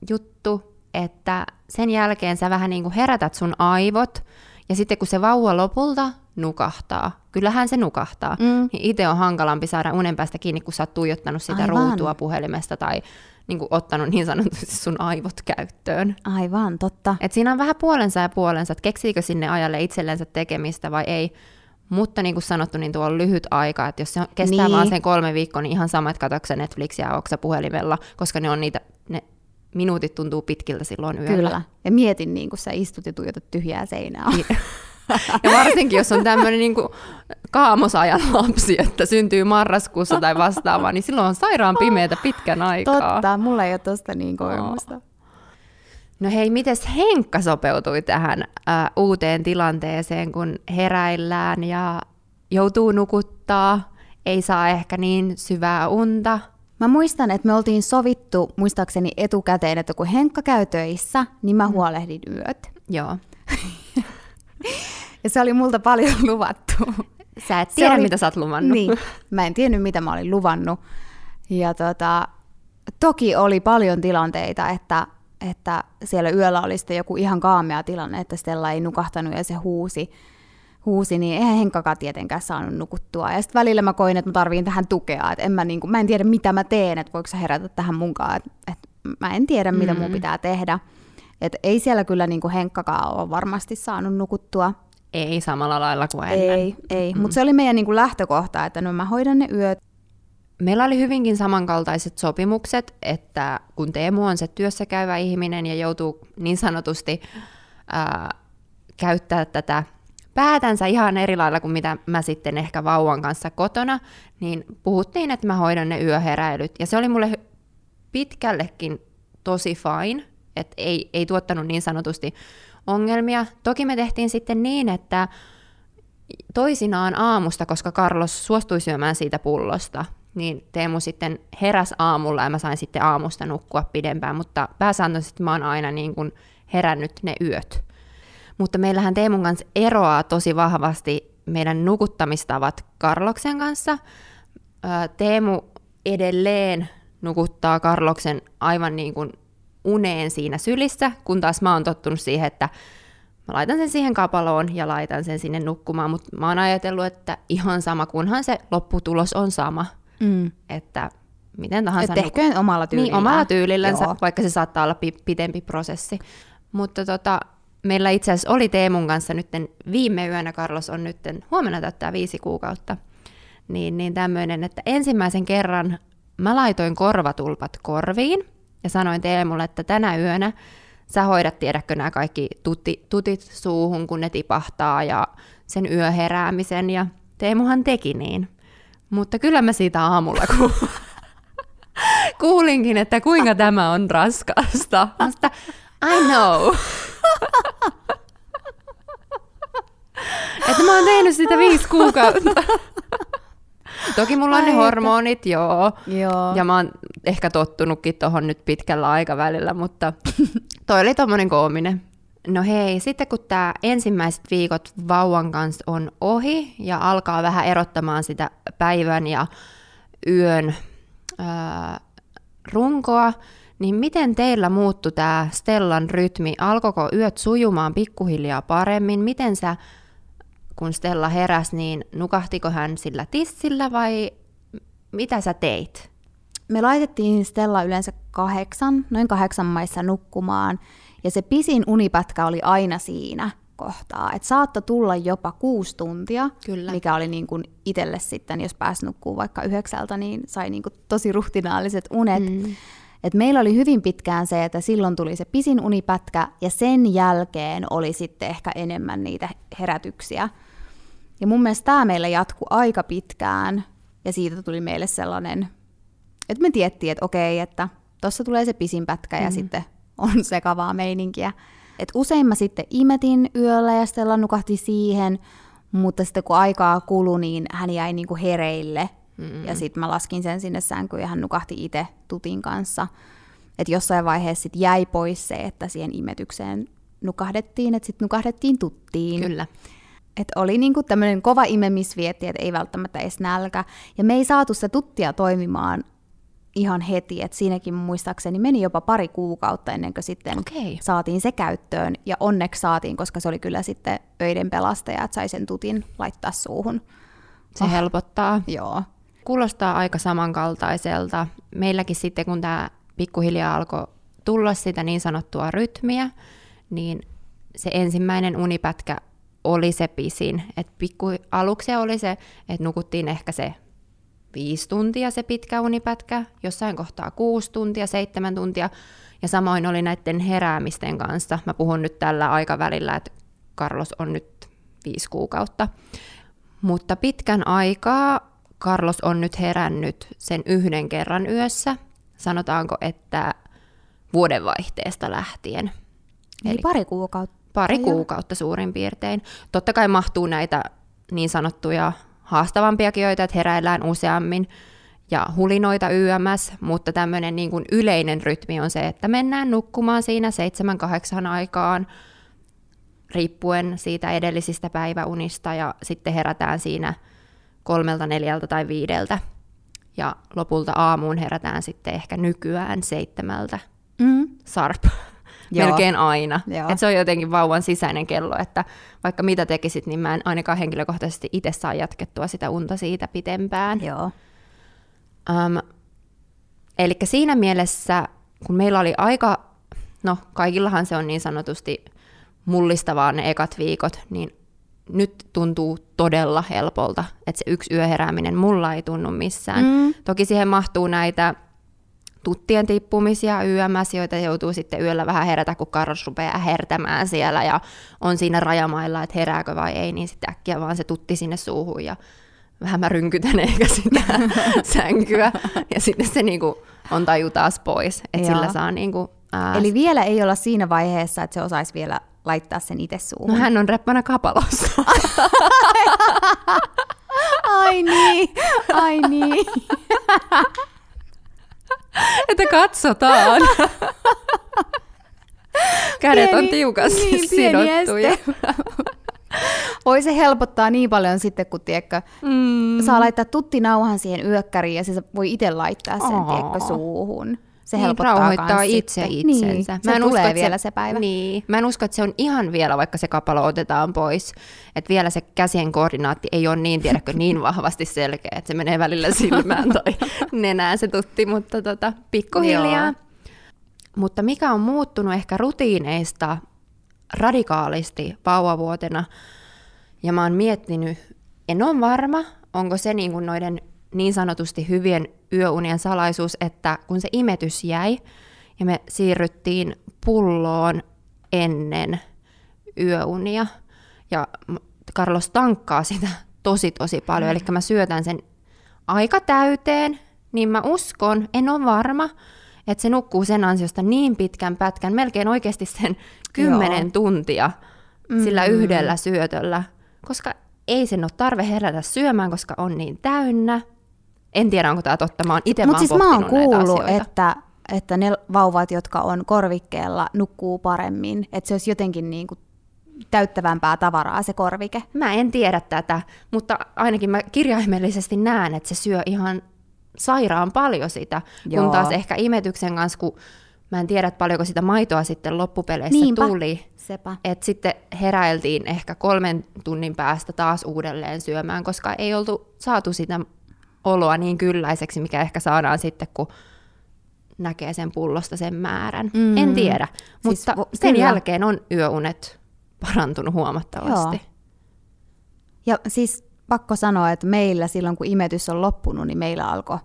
juttu, että sen jälkeen sä vähän niin kuin herätät sun aivot, ja sitten kun se vauva lopulta nukahtaa, kyllähän se nukahtaa, mm. niin itse on hankalampi saada unen päästä kiinni, kun sä oot tuijottanut sitä Aivan. ruutua puhelimesta tai niin kuin, ottanut niin sanotusti sun aivot käyttöön. Aivan, totta. Et siinä on vähän puolensa ja puolensa, että keksiikö sinne ajalle itsellensä tekemistä vai ei. Mutta niin kuin sanottu, niin tuo on lyhyt aika, että jos se kestää niin. vaan sen kolme viikkoa, niin ihan sama, että katsotko Netflixiä ja puhelimella, koska ne on niitä, ne minuutit tuntuu pitkiltä silloin yöllä. Kyllä, ja mietin niin kuin sä istut ja tuijotat tyhjää seinää. Niin. Ja varsinkin, jos on tämmöinen niin kaamosajan lapsi, että syntyy marraskuussa tai vastaavaa, niin silloin on sairaan pimeätä pitkän aikaa. Totta, mulla ei ole tosta niin kokemusta. No hei, miten Henkka sopeutui tähän äh, uuteen tilanteeseen, kun heräillään ja joutuu nukuttaa, ei saa ehkä niin syvää unta. Mä muistan, että me oltiin sovittu, muistaakseni etukäteen, että kun Henkka käy töissä, niin mä mm. huolehdin yöt. Joo. [laughs] ja se oli multa paljon luvattu. Sä et tiedä, oli... mitä sä oot luvannut. Niin, mä en tiennyt, mitä mä olin luvannut. Ja tota, toki oli paljon tilanteita, että, että siellä yöllä oli sitten joku ihan kaamea tilanne, että Stella ei nukahtanut ja se huusi huusi, niin eihän Henkkakaan tietenkään saanut nukuttua. Ja sitten välillä mä koin, että mä tarviin tähän tukea, että en mä, niin kuin, mä en tiedä mitä mä teen, että voiko sä herätä tähän munkaan, että, että mä en tiedä mitä mm. mun pitää tehdä. Että ei siellä kyllä niin kuin Henkkakaan ole varmasti saanut nukuttua. Ei samalla lailla kuin ennen. Ei, ei. Mm. mutta se oli meidän niin kuin lähtökohta, että no mä hoidan ne yöt. Meillä oli hyvinkin samankaltaiset sopimukset, että kun Teemu on se työssä käyvä ihminen ja joutuu niin sanotusti ää, käyttää tätä päätänsä ihan eri lailla kuin mitä mä sitten ehkä vauvan kanssa kotona, niin puhuttiin, että mä hoidan ne yöheräilyt. Ja se oli mulle pitkällekin tosi fine, että ei, ei tuottanut niin sanotusti ongelmia. Toki me tehtiin sitten niin, että toisinaan aamusta, koska Carlos suostui syömään siitä pullosta, niin Teemu sitten heräs aamulla ja mä sain sitten aamusta nukkua pidempään, mutta pääsääntöisesti mä oon aina niin kuin herännyt ne yöt. Mutta meillähän Teemun kanssa eroaa tosi vahvasti meidän nukuttamistavat Karloksen kanssa. Teemu edelleen nukuttaa Karloksen aivan niin kuin uneen siinä sylissä, kun taas mä oon tottunut siihen, että mä laitan sen siihen kapaloon ja laitan sen sinne nukkumaan, mutta mä oon ajatellut, että ihan sama, kunhan se lopputulos on sama. Mm. Että miten tahansa. Että ehkä omalla tyylillä. Niin, omalla tyylillänsä, Joo. vaikka se saattaa olla pi- pitempi prosessi. Mutta tota, meillä itse asiassa oli Teemun kanssa nyt viime yönä, Carlos on nyt huomenna täyttää viisi kuukautta, niin, niin tämmöinen, että ensimmäisen kerran mä laitoin korvatulpat korviin ja sanoin Teemulle, että tänä yönä sä hoidat, tiedätkö nämä kaikki tuti, tutit suuhun, kun ne tipahtaa ja sen yöheräämisen ja Teemuhan teki niin. Mutta kyllä mä siitä aamulla ku- [laughs] kuulinkin, että kuinka tämä on raskasta. Mutta [laughs] I know. [laughs] että mä oon tehnyt sitä viisi kuukautta. [laughs] Toki mulla on ne hormonit, joo. joo. Ja mä oon ehkä tottunutkin tohon nyt pitkällä aikavälillä, mutta [laughs] toi oli tommonen koominen. No hei, sitten kun tämä ensimmäiset viikot vauvan kanssa on ohi ja alkaa vähän erottamaan sitä päivän ja yön ää, runkoa, niin miten teillä muuttui tämä Stellan rytmi? Alkoiko yöt sujumaan pikkuhiljaa paremmin? Miten sä, kun Stella heräs, niin nukahtiko hän sillä tissillä vai mitä sä teit? Me laitettiin Stella yleensä kahdeksan, noin kahdeksan maissa nukkumaan, ja se pisin unipätkä oli aina siinä kohtaa. Että saattoi tulla jopa kuusi tuntia, Kyllä. mikä oli niin kuin itselle sitten, jos pääsi nukkuu vaikka yhdeksältä, niin sai niin kuin tosi ruhtinaaliset unet. Mm. Et meillä oli hyvin pitkään se, että silloin tuli se pisin unipätkä ja sen jälkeen oli sitten ehkä enemmän niitä herätyksiä. Ja mun mielestä tämä meillä jatkui aika pitkään ja siitä tuli meille sellainen, että me tiettiin, että okei, että tuossa tulee se pisin pätkä ja mm. sitten on [laughs] sekavaa meininkiä. Et usein mä sitten imetin yöllä ja Stella nukahti siihen, mutta sitten kun aikaa kului, niin hän jäi niinku hereille Mm-mm. Ja sitten mä laskin sen sinne sänkyyn ja hän nukahti itse tutin kanssa. Että jossain vaiheessa sit jäi pois se, että siihen imetykseen nukahdettiin, että sitten nukahdettiin tuttiin. Kyllä. Et oli niinku tämmöinen kova imemisvietti, että ei välttämättä edes nälkä. Ja me ei saatu se tuttia toimimaan ihan heti, että siinäkin muistaakseni meni jopa pari kuukautta ennen kuin sitten okay. saatiin se käyttöön. Ja onneksi saatiin, koska se oli kyllä sitten öiden pelastaja, että sai sen tutin laittaa suuhun. Se oh. helpottaa. Joo. Kuulostaa aika samankaltaiselta. Meilläkin sitten, kun tämä pikkuhiljaa alkoi tulla sitä niin sanottua rytmiä, niin se ensimmäinen unipätkä oli se pisin. Et pikku, aluksi oli se, että nukuttiin ehkä se viisi tuntia se pitkä unipätkä, jossain kohtaa kuusi tuntia, seitsemän tuntia, ja samoin oli näiden heräämisten kanssa. Mä puhun nyt tällä aikavälillä, että Carlos on nyt viisi kuukautta. Mutta pitkän aikaa Carlos on nyt herännyt sen yhden kerran yössä, sanotaanko, että vuodenvaihteesta lähtien. Eli, Eli pari kuukautta. Pari kuukautta suurin piirtein. Totta kai mahtuu näitä niin sanottuja haastavampiakin joita, että heräillään useammin ja hulinoita YMS, mutta tämmöinen niin kuin yleinen rytmi on se, että mennään nukkumaan siinä 7-8 aikaan, riippuen siitä edellisistä päiväunista, ja sitten herätään siinä kolmelta, neljältä tai viideltä. Ja lopulta aamuun herätään sitten ehkä nykyään seitsemältä. Mm. Sarp. [laughs] Joo. Melkein aina. Et se on jotenkin vauvan sisäinen kello, että vaikka mitä tekisit, niin mä en ainakaan henkilökohtaisesti itse saa jatkettua sitä unta siitä pitempään. Joo. Um, eli siinä mielessä, kun meillä oli aika, no kaikillahan se on niin sanotusti mullistavaa ne ekat viikot, niin nyt tuntuu todella helpolta, että se yksi yöherääminen mulla ei tunnu missään. Mm. Toki siihen mahtuu näitä tuttien tippumisia YMS, joita joutuu sitten yöllä vähän herätä, kun Karros rupeaa hertämään siellä ja on siinä rajamailla, että herääkö vai ei, niin sitten äkkiä vaan se tutti sinne suuhun ja vähän mä rynkytän ehkä sitä [laughs] sänkyä ja sitten se niinku on taju taas pois, että sillä saa niinku, ää... Eli vielä ei olla siinä vaiheessa, että se osaisi vielä laittaa sen itse suuhun. No hän on reppana kapalossa. [laughs] ai niin, ai niin. [laughs] että katsotaan. [laughs] Kädet pieni, on tiukasti niin, sidottuja. Voi se helpottaa niin paljon sitten, kun tiedätkö, mm. saa laittaa tuttinauhan siihen yökkäriin ja se voi itse laittaa sen tiedätkö, suuhun. Se niin, helpottaa rauhoittaa itse sitten. itsensä. Niin, mä en usko, vielä se, se päivä. Niin. Mä en usko, että se on ihan vielä, vaikka se kapalo otetaan pois. Että vielä se käsien koordinaatti ei ole niin, tiedätkö, [laughs] niin vahvasti selkeä, että se menee välillä silmään tai [laughs] nenään se tutti, mutta tota, pikkuhiljaa. Joo. Mutta mikä on muuttunut ehkä rutiineista radikaalisti vauvavuotena, ja mä oon miettinyt, en ole varma, onko se niin kuin noiden sanotusti hyvien yöunien salaisuus, että kun se imetys jäi ja me siirryttiin pulloon ennen yöunia ja Carlos tankkaa sitä tosi tosi paljon, mm. eli mä syötän sen aika täyteen, niin mä uskon, en ole varma, että se nukkuu sen ansiosta niin pitkän pätkän, melkein oikeasti sen kymmenen tuntia mm-hmm. sillä yhdellä syötöllä, koska ei sen ole tarve herätä syömään, koska on niin täynnä. En tiedä, onko tämä totta. Mä oon itse Mutta siis mä oon kuullut, että, että ne vauvat, jotka on korvikkeella, nukkuu paremmin. Että se olisi jotenkin niin kuin täyttävämpää tavaraa se korvike. Mä en tiedä tätä, mutta ainakin mä kirjaimellisesti näen, että se syö ihan sairaan paljon sitä, Joo. kun taas ehkä imetyksen kanssa, kun mä en tiedä, paljonko sitä maitoa sitten loppupeleissä Niinpä. tuli. Sepä. Et sitten heräiltiin ehkä kolmen tunnin päästä taas uudelleen syömään, koska ei oltu saatu sitä oloa niin kylläiseksi, mikä ehkä saadaan sitten, kun näkee sen pullosta sen määrän. Mm. En tiedä, siis mutta vo- sen kyllä. jälkeen on yöunet parantunut huomattavasti. Joo. Ja siis pakko sanoa, että meillä silloin kun imetys on loppunut, niin meillä alkoi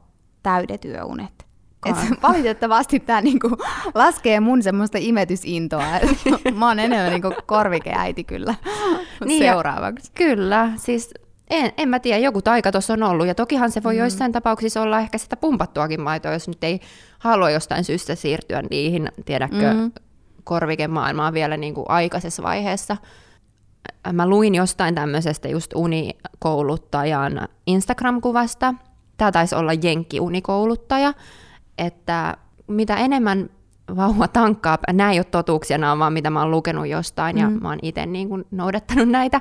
täydet yöunet. Et [laughs] valitettavasti tämä niinku laskee mun semmoista imetysintoa. [laughs] Mä oon enemmän niinku korvikeäiti kyllä niin seuraavaksi. Ja, kyllä, siis en, en mä tiedä, joku taika tuossa on ollut. Ja tokihan se voi mm. joissain tapauksissa olla ehkä sitä pumpattuakin maitoa, jos nyt ei halua jostain syystä siirtyä niihin, tiedätkö, mm. korvikemaailmaan vielä niin kuin aikaisessa vaiheessa. Mä luin jostain tämmöisestä just unikouluttajan Instagram-kuvasta. Tämä taisi olla Jenkki-unikouluttaja, että mitä enemmän vauva tankkaa, nämä ei ole totuuksia, nämä on vaan mitä mä oon lukenut jostain mm. ja mä oon itse niin kuin noudattanut näitä,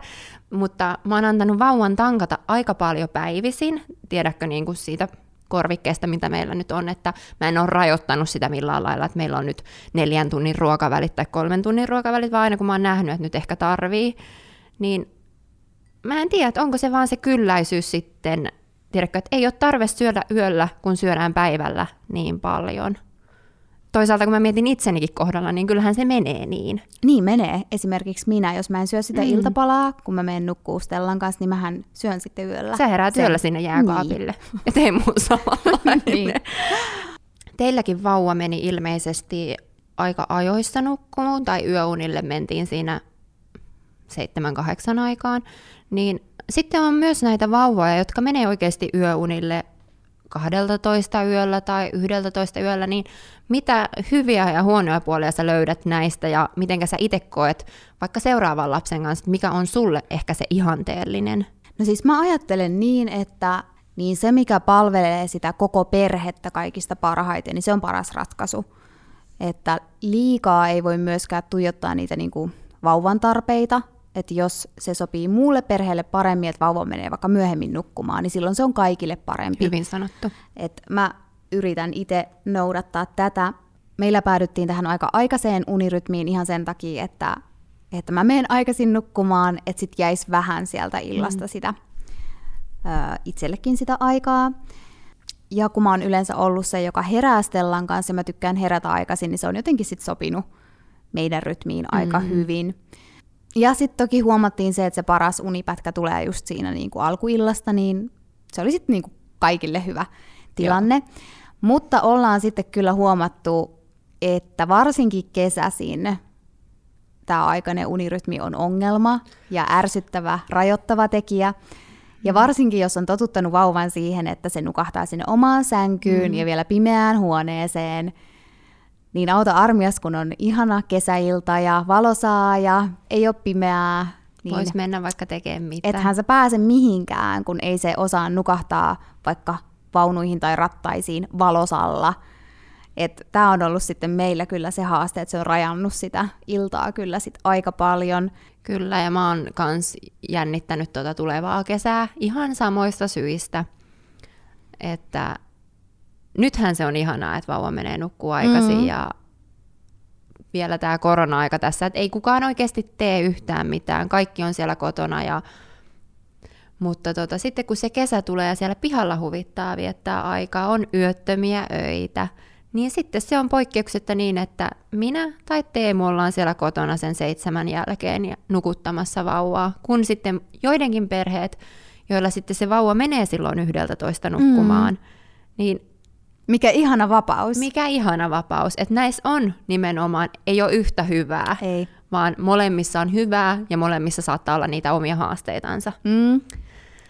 mutta mä oon antanut vauvan tankata aika paljon päivisin, tiedätkö niin kuin siitä korvikkeesta, mitä meillä nyt on, että mä en ole rajoittanut sitä millään lailla, että meillä on nyt neljän tunnin ruokavälit tai kolmen tunnin ruokavälit, vaan aina kun mä oon nähnyt, että nyt ehkä tarvii, niin mä en tiedä, että onko se vaan se kylläisyys sitten, tiedätkö, että ei ole tarve syödä yöllä, kun syödään päivällä niin paljon toisaalta kun mä mietin itsenikin kohdalla, niin kyllähän se menee niin. Niin menee. Esimerkiksi minä, jos mä en syö sitä mm. iltapalaa, kun mä menen nukkuu Stellan kanssa, niin mähän syön sitten yöllä. Sä heräät yöllä sinne jääkaapille. Niin. [laughs] Ja tee muu samalla. niin. Teilläkin vauva meni ilmeisesti aika ajoissa nukkumaan, tai yöunille mentiin siinä seitsemän kahdeksan aikaan, niin sitten on myös näitä vauvoja, jotka menee oikeasti yöunille 12 yöllä tai 11 yöllä, niin mitä hyviä ja huonoja puolia sä löydät näistä ja miten sä itse koet vaikka seuraavan lapsen kanssa, mikä on sulle ehkä se ihanteellinen? No siis mä ajattelen niin, että niin se, mikä palvelee sitä koko perhettä kaikista parhaiten, niin se on paras ratkaisu. Että liikaa ei voi myöskään tuijottaa niitä niin kuin vauvan tarpeita, että jos se sopii muulle perheelle paremmin, että vauva menee vaikka myöhemmin nukkumaan, niin silloin se on kaikille parempi. Hyvin sanottu. Et mä yritän itse noudattaa tätä. Meillä päädyttiin tähän aika aikaiseen unirytmiin ihan sen takia, että, että mä menen aikaisin nukkumaan, että sit jäisi vähän sieltä illasta mm. sitä ö, itsellekin sitä aikaa. Ja kun mä oon yleensä ollut se, joka herää Stellan kanssa ja mä tykkään herätä aikaisin, niin se on jotenkin sit sopinut meidän rytmiin aika mm. hyvin. Ja sitten toki huomattiin se, että se paras unipätkä tulee just siinä niin kuin alkuillasta, niin se oli sitten niin kuin kaikille hyvä tilanne. Joo. Mutta ollaan sitten kyllä huomattu, että varsinkin kesäisin tämä aikainen unirytmi on ongelma ja ärsyttävä, rajoittava tekijä. Ja varsinkin, jos on totuttanut vauvan siihen, että se nukahtaa sinne omaan sänkyyn mm. ja vielä pimeään huoneeseen, niin auta armias, kun on ihana kesäilta ja valosaa ja ei ole pimeää. Niin Voisi mennä vaikka tekemään mitään. Ethän sä pääse mihinkään, kun ei se osaa nukahtaa vaikka vaunuihin tai rattaisiin valosalla. Tämä on ollut sitten meillä kyllä se haaste, että se on rajannut sitä iltaa kyllä sit aika paljon. Kyllä, ja mä oon kans jännittänyt tuota tulevaa kesää ihan samoista syistä. Että nythän se on ihanaa, että vauva menee nukkuu aikaisin mm. ja vielä tämä korona-aika tässä, että ei kukaan oikeasti tee yhtään mitään. Kaikki on siellä kotona ja mutta tota, sitten kun se kesä tulee ja siellä pihalla huvittaa viettää aikaa, on yöttömiä öitä, niin sitten se on poikkeuksetta niin, että minä tai Teemu ollaan siellä kotona sen seitsemän jälkeen ja nukuttamassa vauvaa, kun sitten joidenkin perheet, joilla sitten se vauva menee silloin yhdeltä toista nukkumaan, mm. niin mikä ihana vapaus. Mikä ihana vapaus. Että näissä on nimenomaan, ei ole yhtä hyvää, ei. vaan molemmissa on hyvää ja molemmissa saattaa olla niitä omia haasteitansa. Mm.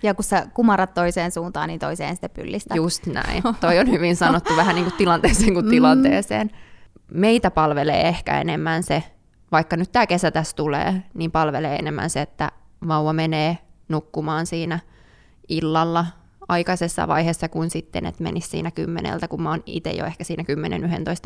Ja kun sä kumarat toiseen suuntaan, niin toiseen sitten pyllistä. Just näin. Toi on hyvin sanottu vähän niin kuin tilanteeseen kuin mm. tilanteeseen. Meitä palvelee ehkä enemmän se, vaikka nyt tämä kesä tässä tulee, niin palvelee enemmän se, että vauva menee nukkumaan siinä illalla aikaisessa vaiheessa kuin sitten, että menisi siinä kymmeneltä, kun mä oon itse jo ehkä siinä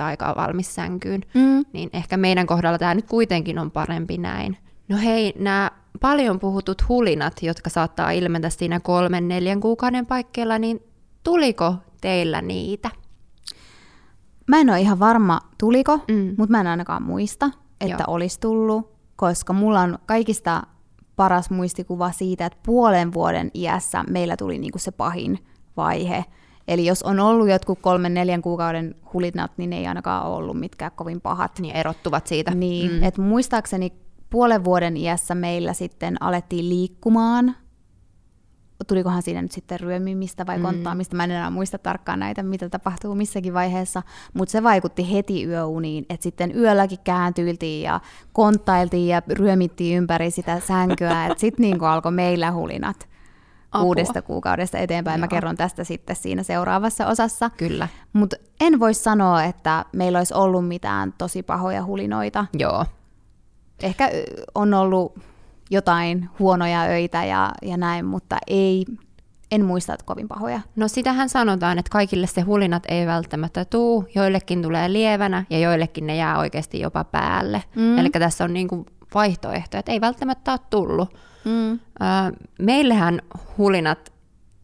10-11 aikaa valmis sänkyyn. Mm. Niin ehkä meidän kohdalla tämä nyt kuitenkin on parempi näin. No hei, nämä paljon puhutut hulinat, jotka saattaa ilmetä siinä kolmen, neljän kuukauden paikkeilla, niin tuliko teillä niitä? Mä en ole ihan varma, tuliko, mm. mutta mä en ainakaan muista, että Joo. olisi tullut, koska mulla on kaikista paras muistikuva siitä, että puolen vuoden iässä meillä tuli niinku se pahin vaihe. Eli jos on ollut jotkut kolmen, neljän kuukauden hulinat, niin ne ei ainakaan ollut mitkään kovin pahat. Niin erottuvat siitä. Niin, mm. että muistaakseni puolen vuoden iässä meillä sitten alettiin liikkumaan. Tulikohan siinä nyt sitten ryömimistä vai mm. konttaamista, mä en enää muista tarkkaan näitä, mitä tapahtuu missäkin vaiheessa, mutta se vaikutti heti yöuniin, että sitten yölläkin kääntyiltiin ja konttailtiin ja ryömittiin ympäri sitä sänkyä, että sitten [laughs] niin alkoi meillä hulinat. Apua. kuudesta kuukaudesta eteenpäin. Joo. Mä kerron tästä sitten siinä seuraavassa osassa. Kyllä. Mutta en voi sanoa, että meillä olisi ollut mitään tosi pahoja hulinoita. Joo. Ehkä on ollut jotain huonoja öitä ja, ja näin, mutta ei, en muista, että kovin pahoja. No sitähän sanotaan, että kaikille se hulinat ei välttämättä tuu, joillekin tulee lievänä ja joillekin ne jää oikeasti jopa päälle. Mm. Eli tässä on niinku vaihtoehto, että ei välttämättä ole tullut. Mm. meillähän hulinat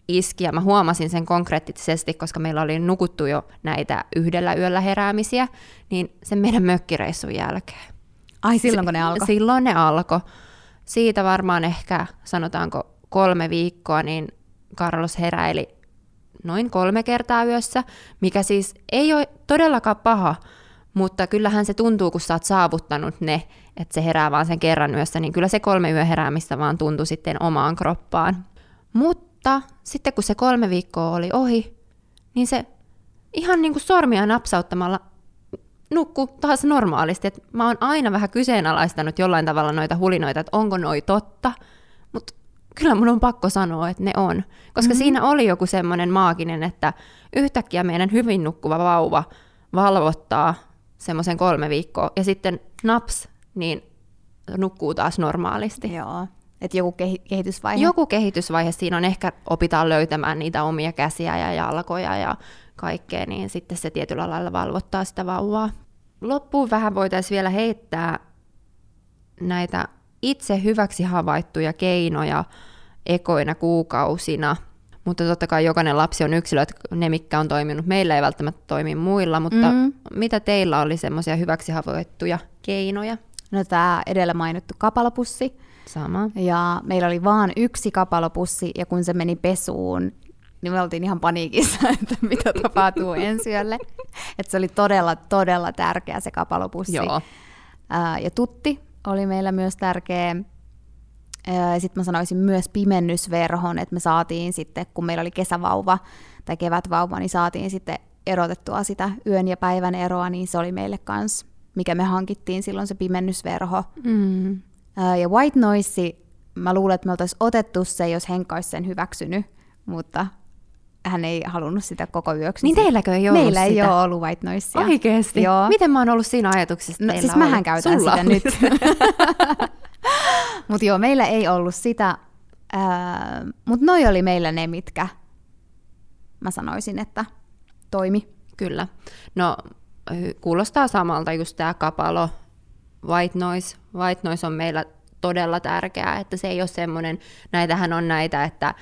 iski, ja mä huomasin sen konkreettisesti, koska meillä oli nukuttu jo näitä yhdellä yöllä heräämisiä, niin sen meidän mökkireissun jälkeen. Ai silloin kun ne alkoi? Silloin ne alkoi. Siitä varmaan ehkä, sanotaanko kolme viikkoa, niin Carlos heräili noin kolme kertaa yössä, mikä siis ei ole todellakaan paha, mutta kyllähän se tuntuu, kun sä oot saavuttanut ne, että se herää vaan sen kerran yössä, niin kyllä se kolme yö heräämistä vaan tuntui sitten omaan kroppaan. Mutta sitten kun se kolme viikkoa oli ohi, niin se ihan niin kuin sormia napsauttamalla nukku taas normaalisti. Et mä oon aina vähän kyseenalaistanut jollain tavalla noita hulinoita, että onko noi totta, mutta kyllä mun on pakko sanoa, että ne on. Koska mm-hmm. siinä oli joku semmoinen maaginen, että yhtäkkiä meidän hyvin nukkuva vauva valvottaa semmoisen kolme viikkoa, ja sitten naps, niin nukkuu taas normaalisti. Joo. Että joku kehitysvaihe? Joku kehitysvaihe. Siinä on ehkä opitaan löytämään niitä omia käsiä ja jalkoja ja kaikkea, niin sitten se tietyllä lailla valvottaa sitä vauvaa. Loppuun vähän voitaisiin vielä heittää näitä itse hyväksi havaittuja keinoja ekoina kuukausina, mutta totta kai jokainen lapsi on yksilö, että ne, mitkä on toiminut meillä, ei välttämättä toimi muilla, mutta mm. mitä teillä oli semmoisia hyväksi havaittuja keinoja? No tämä edellä mainittu kapalopussi. Sama. Ja meillä oli vain yksi kapalopussi, ja kun se meni pesuun, niin me oltiin ihan paniikissa, [laughs] että mitä tapahtuu ensi yölle. Että se oli todella, todella tärkeä se kapalopussi. Joo. Ää, ja tutti oli meillä myös tärkeä. Sitten mä sanoisin myös pimennysverhon, että me saatiin sitten, kun meillä oli kesävauva tai kevätvauva, niin saatiin sitten erotettua sitä yön ja päivän eroa, niin se oli meille kans, mikä me hankittiin silloin se pimennysverho. Mm. Ja white noise, mä luulen, että me oltaisiin otettu se, jos Henkka olisi sen hyväksynyt, mutta hän ei halunnut sitä koko yöksi. Niin teilläkö ei ollut Meillä sitä? ei ole ollut white noisea. Oikeesti? Joo. Miten mä oon ollut siinä ajatuksessa, no, siis mähän käytän Sulla sitä nyt. [laughs] Mutta joo, meillä ei ollut sitä. Äh, Mutta noi oli meillä ne, mitkä mä sanoisin, että toimi. Kyllä. No kuulostaa samalta just tämä kapalo, white noise. White noise on meillä todella tärkeää, että se ei ole semmoinen, näitähän on näitä, että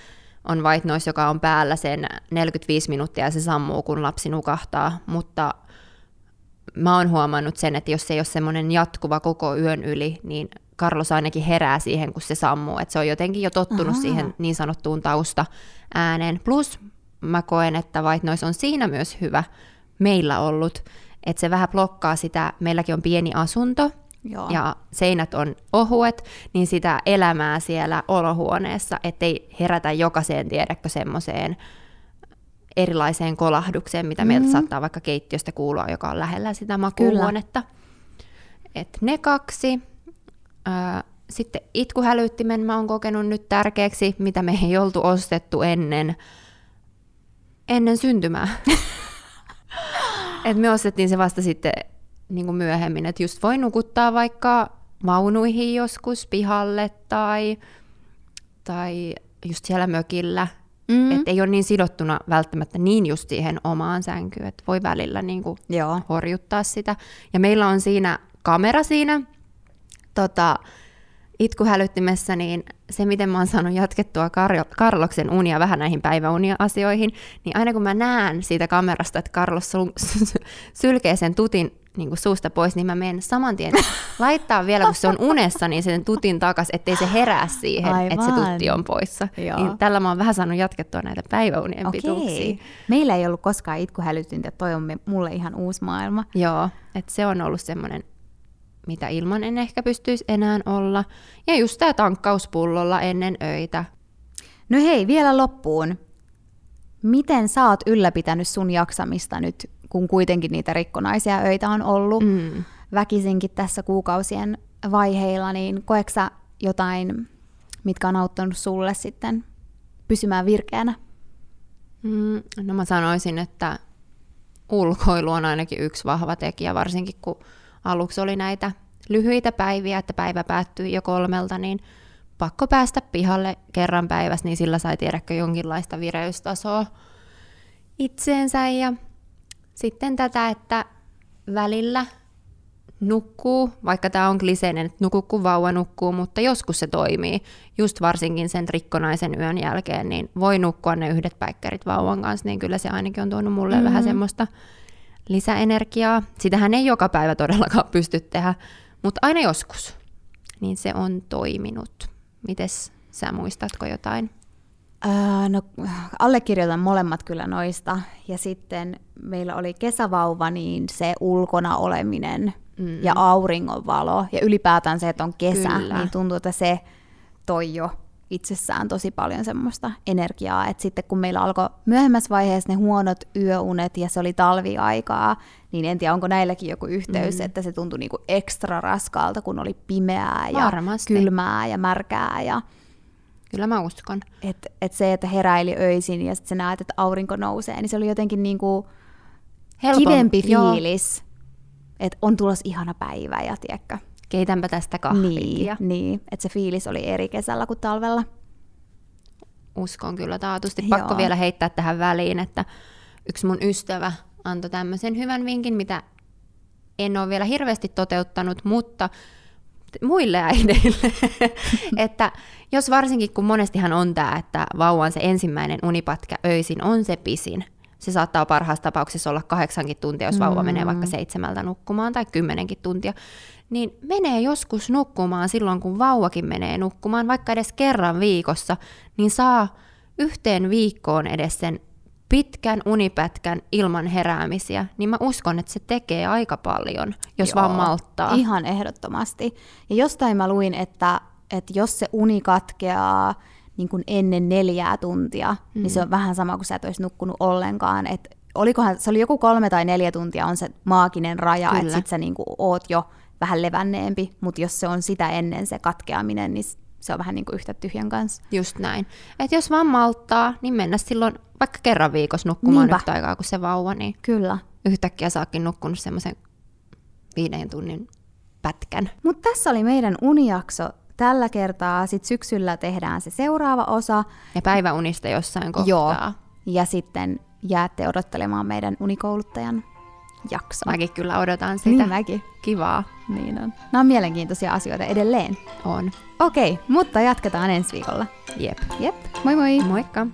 on white noise, joka on päällä sen 45 minuuttia ja se sammuu, kun lapsi nukahtaa, mutta mä oon huomannut sen, että jos se ei ole semmoinen jatkuva koko yön yli, niin Carlos ainakin herää siihen, kun se sammuu, että se on jotenkin jo tottunut Aha. siihen niin sanottuun tausta ääneen. Plus mä koen, että white noise on siinä myös hyvä meillä ollut, että se vähän blokkaa sitä, meilläkin on pieni asunto, Joo. ja seinät on ohuet, niin sitä elämää siellä olohuoneessa, ettei herätä jokaiseen, tiedäkö, semmoiseen erilaiseen kolahdukseen, mitä mm. meiltä saattaa vaikka keittiöstä kuulua, joka on lähellä sitä makuuhuonetta. Et ne kaksi. sitten itkuhälyttimen mä oon kokenut nyt tärkeäksi, mitä me ei oltu ostettu ennen, ennen syntymää. [laughs] Et me ostettiin se vasta sitten niin kuin myöhemmin, että just voi nukuttaa vaikka vaunuihin joskus pihalle tai, tai just siellä mökillä. Mm. Että ei ole niin sidottuna välttämättä niin just siihen omaan sänkyyn, että voi välillä niin kuin Joo. horjuttaa sitä. Ja meillä on siinä kamera siinä tota, itkuhälyttimessä, niin se, miten mä oon saanut jatkettua Kar- Karloksen unia vähän näihin päiväunia-asioihin, niin aina kun mä näen siitä kamerasta, että Carlos [laughs] sylkee sen tutin niin kuin suusta pois, niin mä menen saman tien [laughs] laittaa vielä, kun se on unessa, niin sen tutin takas, ettei se herää siihen, Aivan. että se tutti on poissa. Niin tällä mä oon vähän saanut jatkettua näitä päiväunien Okei. pituuksia. Meillä ei ollut koskaan itkuhälytyntä, toi on mulle ihan uusi maailma. Joo, että se on ollut semmoinen mitä ilman en ehkä pystyisi enää olla. Ja just tämä tankkauspullolla ennen öitä. No hei, vielä loppuun. Miten sä oot ylläpitänyt sun jaksamista nyt, kun kuitenkin niitä rikkonaisia öitä on ollut mm. väkisinkin tässä kuukausien vaiheilla, niin koeksä jotain, mitkä on auttanut sulle sitten pysymään virkeänä? Mm, no mä sanoisin, että ulkoilu on ainakin yksi vahva tekijä, varsinkin kun aluksi oli näitä lyhyitä päiviä, että päivä päättyi jo kolmelta, niin pakko päästä pihalle kerran päivässä, niin sillä sai tiedäkö jonkinlaista vireystasoa itseensä. Ja sitten tätä, että välillä nukkuu, vaikka tämä on kliseinen, että nuku kun vauva nukkuu, mutta joskus se toimii. Just varsinkin sen rikkonaisen yön jälkeen, niin voi nukkua ne yhdet päikkärit vauvan kanssa, niin kyllä se ainakin on tuonut mulle mm-hmm. vähän semmoista lisäenergiaa. Sitähän ei joka päivä todellakaan pysty tehdä, mutta aina joskus. Niin se on toiminut. Mites sä muistatko jotain? Öö, no, allekirjoitan molemmat kyllä noista. Ja sitten meillä oli kesävauva, niin se ulkona oleminen mm. ja auringonvalo ja ylipäätään se, että on kesä, kyllä. niin tuntuu, että se toi jo itsessään tosi paljon semmoista energiaa, että sitten kun meillä alkoi myöhemmässä vaiheessa ne huonot yöunet ja se oli talviaikaa, niin en tiedä onko näilläkin joku yhteys, mm. että se tuntui niinku ekstra raskaalta, kun oli pimeää ja Varmasti. kylmää ja märkää ja Kyllä mä uskon. Et, et se, että heräili öisin ja sitten sä näet, että aurinko nousee, niin se oli jotenkin niinku kivempi fiilis, että on tulos ihana päivä ja tiedätkö. keitänpä tästä kahvia. Niin, niin. että se fiilis oli eri kesällä kuin talvella. Uskon kyllä taatusti. Pakko Joo. vielä heittää tähän väliin, että yksi mun ystävä antoi tämmöisen hyvän vinkin, mitä en ole vielä hirveästi toteuttanut, mutta muille äideille, [laughs] että jos varsinkin kun monestihan on tämä, että vauvan se ensimmäinen unipatka öisin on se pisin, se saattaa parhaassa tapauksessa olla kahdeksankin tuntia, jos vauva mm. menee vaikka seitsemältä nukkumaan tai kymmenenkin tuntia, niin menee joskus nukkumaan silloin, kun vauvakin menee nukkumaan, vaikka edes kerran viikossa, niin saa yhteen viikkoon edes sen pitkän unipätkän ilman heräämisiä, niin mä uskon, että se tekee aika paljon, jos Joo, vaan malttaa. Ihan ehdottomasti. Ja jostain mä luin, että, että jos se uni katkeaa niin kuin ennen neljää tuntia, mm. niin se on vähän sama kuin sä et olisi nukkunut ollenkaan. Et olikohan, se oli joku kolme tai neljä tuntia on se maaginen raja, että sit sä niin kuin oot jo vähän levänneempi, mutta jos se on sitä ennen se katkeaminen, niin se on vähän niin kuin yhtä tyhjän kanssa. Just näin. että jos vaan malttaa, niin mennä silloin vaikka kerran viikossa nukkumaan Niinpä. yhtä aikaa kuin se vauva, niin Kyllä. yhtäkkiä saakin nukkunut semmoisen viiden tunnin pätkän. Mutta tässä oli meidän unijakso tällä kertaa. Sitten syksyllä tehdään se seuraava osa. Ja päiväunista jossain kohtaa. Joo. Ja sitten jäätte odottelemaan meidän unikouluttajan jaksoa. Mäkin kyllä odotan sitä. Niin mäkin. Kivaa. Niin on. Nämä on mielenkiintoisia asioita edelleen. On. Okei, okay, mutta jatketaan ensi viikolla. Jep. Jep. Moi moi. Moikka.